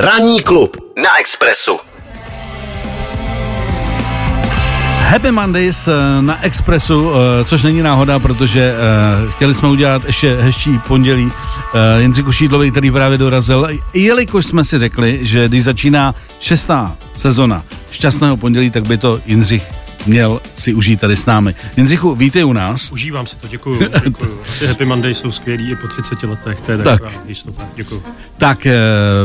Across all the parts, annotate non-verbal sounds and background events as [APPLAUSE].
Ranní klub na Expressu. Happy Mondays eh, na Expressu, eh, což není náhoda, protože eh, chtěli jsme udělat ještě hezčí pondělí Jindřichu Šídlovi, který právě dorazil, jelikož jsme si řekli, že když začíná šestá sezona šťastného pondělí, tak by to Jindřich měl si užít tady s námi. Jindřichu, vítej u nás. Užívám si to, děkuju. děkuju. Ty [LAUGHS] Happy Monday jsou skvělý i po 30 letech, to je tak. jistota. Děkuju. Tak, eh,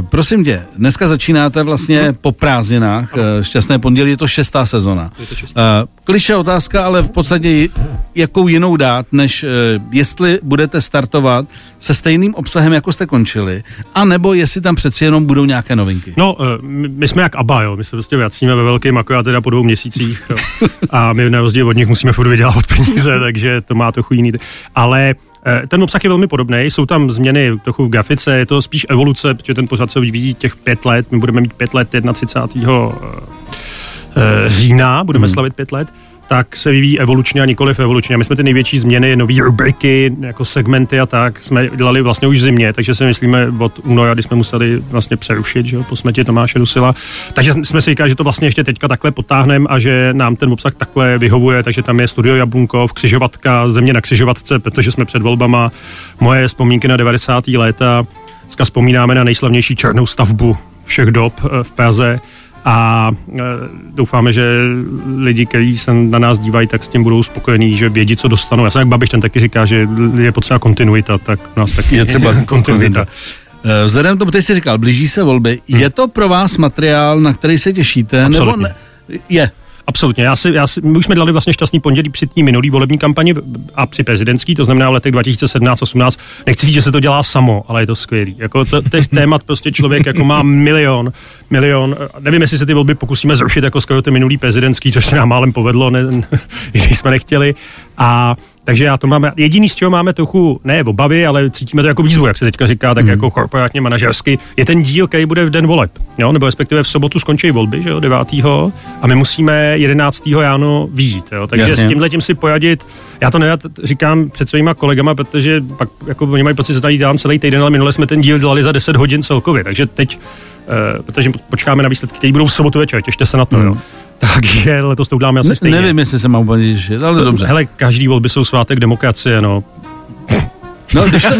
prosím tě, dneska začínáte vlastně po prázdninách, eh, šťastné pondělí, je to šestá sezona. Je to šestá. Eh, kliše otázka, ale v podstatě jakou jinou dát, než jestli budete startovat se stejným obsahem, jako jste končili, a nebo jestli tam přeci jenom budou nějaké novinky. No, my jsme jak ABBA, jo, my se prostě vracíme ve velkém, jako já teda po dvou měsících. Jo [LAUGHS] a my na rozdíl od nich musíme furt vydělávat [LAUGHS] peníze, takže to má trochu jiný. Ale eh, ten obsah je velmi podobný, jsou tam změny trochu v grafice, je to spíš evoluce, protože ten pořad se vyvíjí těch pět let, my budeme mít pět let 31. Eh, října, budeme hmm. slavit pět let tak se vyvíjí evolučně a nikoliv evolučně. A my jsme ty největší změny, nové rubriky, jako segmenty a tak, jsme dělali vlastně už v zimě, takže si myslíme od února, kdy jsme museli vlastně přerušit, že jo, po smrti Tomáše Dusila. Takže jsme si říkali, že to vlastně ještě teďka takhle potáhneme a že nám ten obsah takhle vyhovuje, takže tam je studio Jabunkov, křižovatka, země na křižovatce, protože jsme před volbama, moje vzpomínky na 90. léta, vzpomínáme na nejslavnější černou stavbu všech dob eh, v Praze, a e, doufáme, že lidi, kteří se na nás dívají, tak s tím budou spokojení, že vědí, co dostanou. Já jsem jak Babiš ten taky říká, že je potřeba kontinuita, tak nás taky je třeba [LAUGHS] kontinuita. E, vzhledem k tomu, ty jsi říkal, blíží se volby. Hmm. Je to pro vás materiál, na který se těšíte? Absolutně. Nebo ne? Je. Absolutně. Já si, já si, my už jsme dali vlastně šťastný pondělí při té minulý volební kampani a při prezidentský, to znamená v letech 2017-18. Nechci říct, že se to dělá samo, ale je to skvělý. Jako to, těch [LAUGHS] témat prostě člověk jako má milion, milion. Nevím, jestli se ty volby pokusíme zrušit jako skoro ty minulý prezidentský, což se nám málem povedlo, ne, [LAUGHS] i když jsme nechtěli. A takže já to máme, jediný z čeho máme trochu, ne obavy, ale cítíme to jako výzvu, jak se teďka říká, tak mm. jako korporátně manažersky, je ten díl, který bude v den voleb, jo? nebo respektive v sobotu skončí volby, že jo, 9. a my musíme 11. ráno výžít, jo? takže Jasně. s tímhle tím si pojadit, já to nerad říkám před svýma kolegama, protože pak jako oni mají pocit, že tady dělám celý týden, ale minule jsme ten díl dělali za 10 hodin celkově, takže teď, uh, protože počkáme na výsledky, které budou v sobotu večer, těšte se na to, mm. jo takže letos to uděláme asi ne, stejně. Nevím, jestli se mám úplně těšit, ale dobře. Hele, každý volby jsou svátek demokracie, no. No, když to,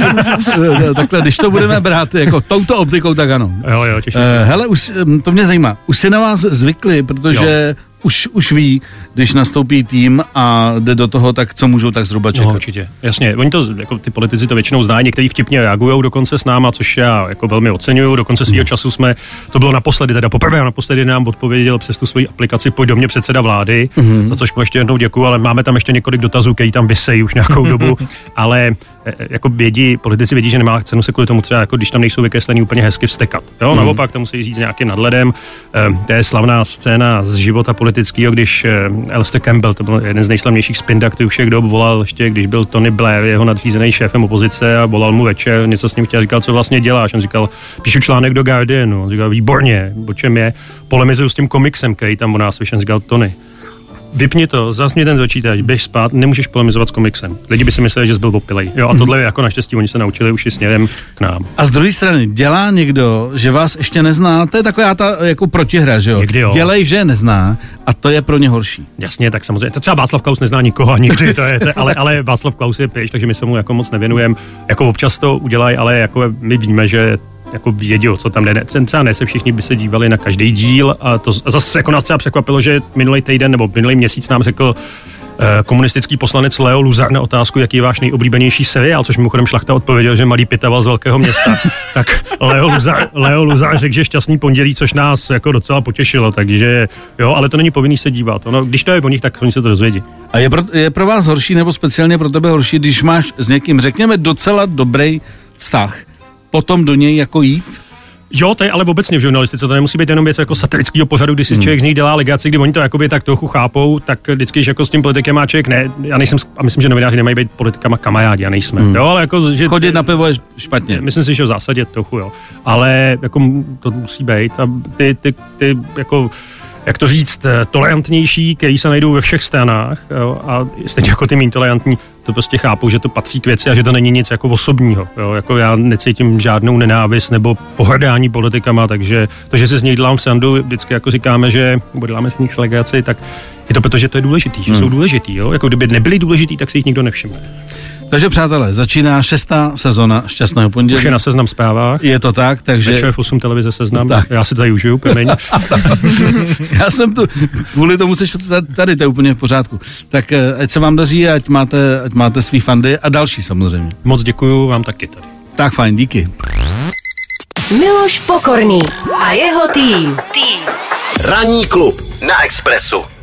[LAUGHS] takhle, když to budeme brát jako touto optikou, tak ano. Jo, jo, těším se. Uh, hele, už, to mě zajímá. Už si na vás zvykli, protože jo už, už ví, když nastoupí tým a jde do toho, tak co můžou tak zhruba čekat. No, určitě, jasně. Oni to, jako ty politici to většinou znají, někteří vtipně reagují dokonce s náma, což já jako velmi oceňuju. Dokonce svého hmm. času jsme, to bylo naposledy, teda poprvé naposledy nám odpověděl přes tu svoji aplikaci Pojď do mě předseda vlády, hmm. za což mu ještě jednou děkuju, ale máme tam ještě několik dotazů, který tam vysejí už nějakou dobu, [LAUGHS] ale e, e, jako vědí, politici vědí, že nemá cenu se kvůli tomu třeba, jako když tam nejsou vykreslení úplně hezky vstekat. Jo, hmm. naopak to musí říct nějakým nadhledem. E, to je slavná scéna z života politického, když Alistair Campbell, to byl jeden z nejslavnějších spindaktů všech dob, volal ještě, když byl Tony Blair, jeho nadřízený šéfem opozice a volal mu večer, něco s ním chtěl, říkal, co vlastně děláš. On říkal, píšu článek do Guardianu. On říkal, výborně, o čem je. Polemizuju s tím komiksem, který tam u nás vyšel, říkal Tony vypni to, zasni ten počítač, běž spát, nemůžeš polemizovat s komiksem. Lidi by si mysleli, že jsi byl opilej. Jo, a mhm. tohle jako naštěstí, oni se naučili už i směrem k nám. A z druhé strany, dělá někdo, že vás ještě nezná, to je taková ta jako protihra, že jo? Někdy jo. Dělej, že nezná a to je pro ně horší. Jasně, tak samozřejmě. To třeba Václav Klaus nezná nikoho nikdy, [LAUGHS] to je, to, ale, ale Václav Klaus je pěš, takže my se mu jako moc nevěnujeme. Jako občas to udělají, ale jako my víme, že jako vědí, co tam jde. Třeba ne se všichni by se dívali na každý díl a to a zase jako nás třeba překvapilo, že minulý týden nebo minulý měsíc nám řekl eh, komunistický poslanec Leo Luzar na otázku, jaký je váš nejoblíbenější seriál, což mimochodem Šlachta odpověděl, že malý pitaval z velkého města. [LAUGHS] tak Leo Luzar, Leo Luzar řekl, že šťastný pondělí, což nás jako docela potěšilo, takže jo, ale to není povinný se dívat. Ono, když to je o nich, tak oni se to dozvědí. A je pro, je pro vás horší nebo speciálně pro tebe horší, když máš s někým, řekněme, docela dobrý vztah, potom do něj jako jít? Jo, to je ale obecně v žurnalistice, to nemusí být jenom věc jako satirického pořadu, kdy si hmm. člověk z nich dělá legaci, kdy oni to jakoby tak trochu chápou, tak vždycky, že jako s tím politikem má člověk ne, já nejsem, a myslím, že novináři nemají být politikama kamajádi, a nejsme. Hmm. Jo, ale jako, že, Chodit na pivo je špatně. Myslím si, že v zásadě trochu, jo. Ale jako to musí být a ty, ty, ty jako jak to říct, eh, tolerantnější, který se najdou ve všech stranách jo, a stejně jako ty méně tolerantní, to prostě chápu, že to patří k věci a že to není nic jako osobního. Jo. Jako já necítím žádnou nenávist nebo pohrdání politikama, takže to, že se z něj dělám srandu, vždycky jako říkáme, že nebo děláme s nich slegaci, tak je to proto, že to je důležitý, že hmm. jsou důležitý. Jo. Jako kdyby nebyli důležitý, tak si jich nikdo nevšimne. Takže přátelé, začíná šestá sezona Šťastného pondělí. Už je na seznam zprávách. Je to tak, takže... Večer v 8 televize seznam. Tak. Já si tady užiju, promiň. [LAUGHS] Já jsem tu, kvůli tomu seš tady, to je úplně v pořádku. Tak eh, ať se vám daří, ať máte, ať máte svý fandy a další samozřejmě. Moc děkuju vám taky tady. Tak fajn, díky. Miloš Pokorný a jeho tým. Tým. Ranní klub na Expressu.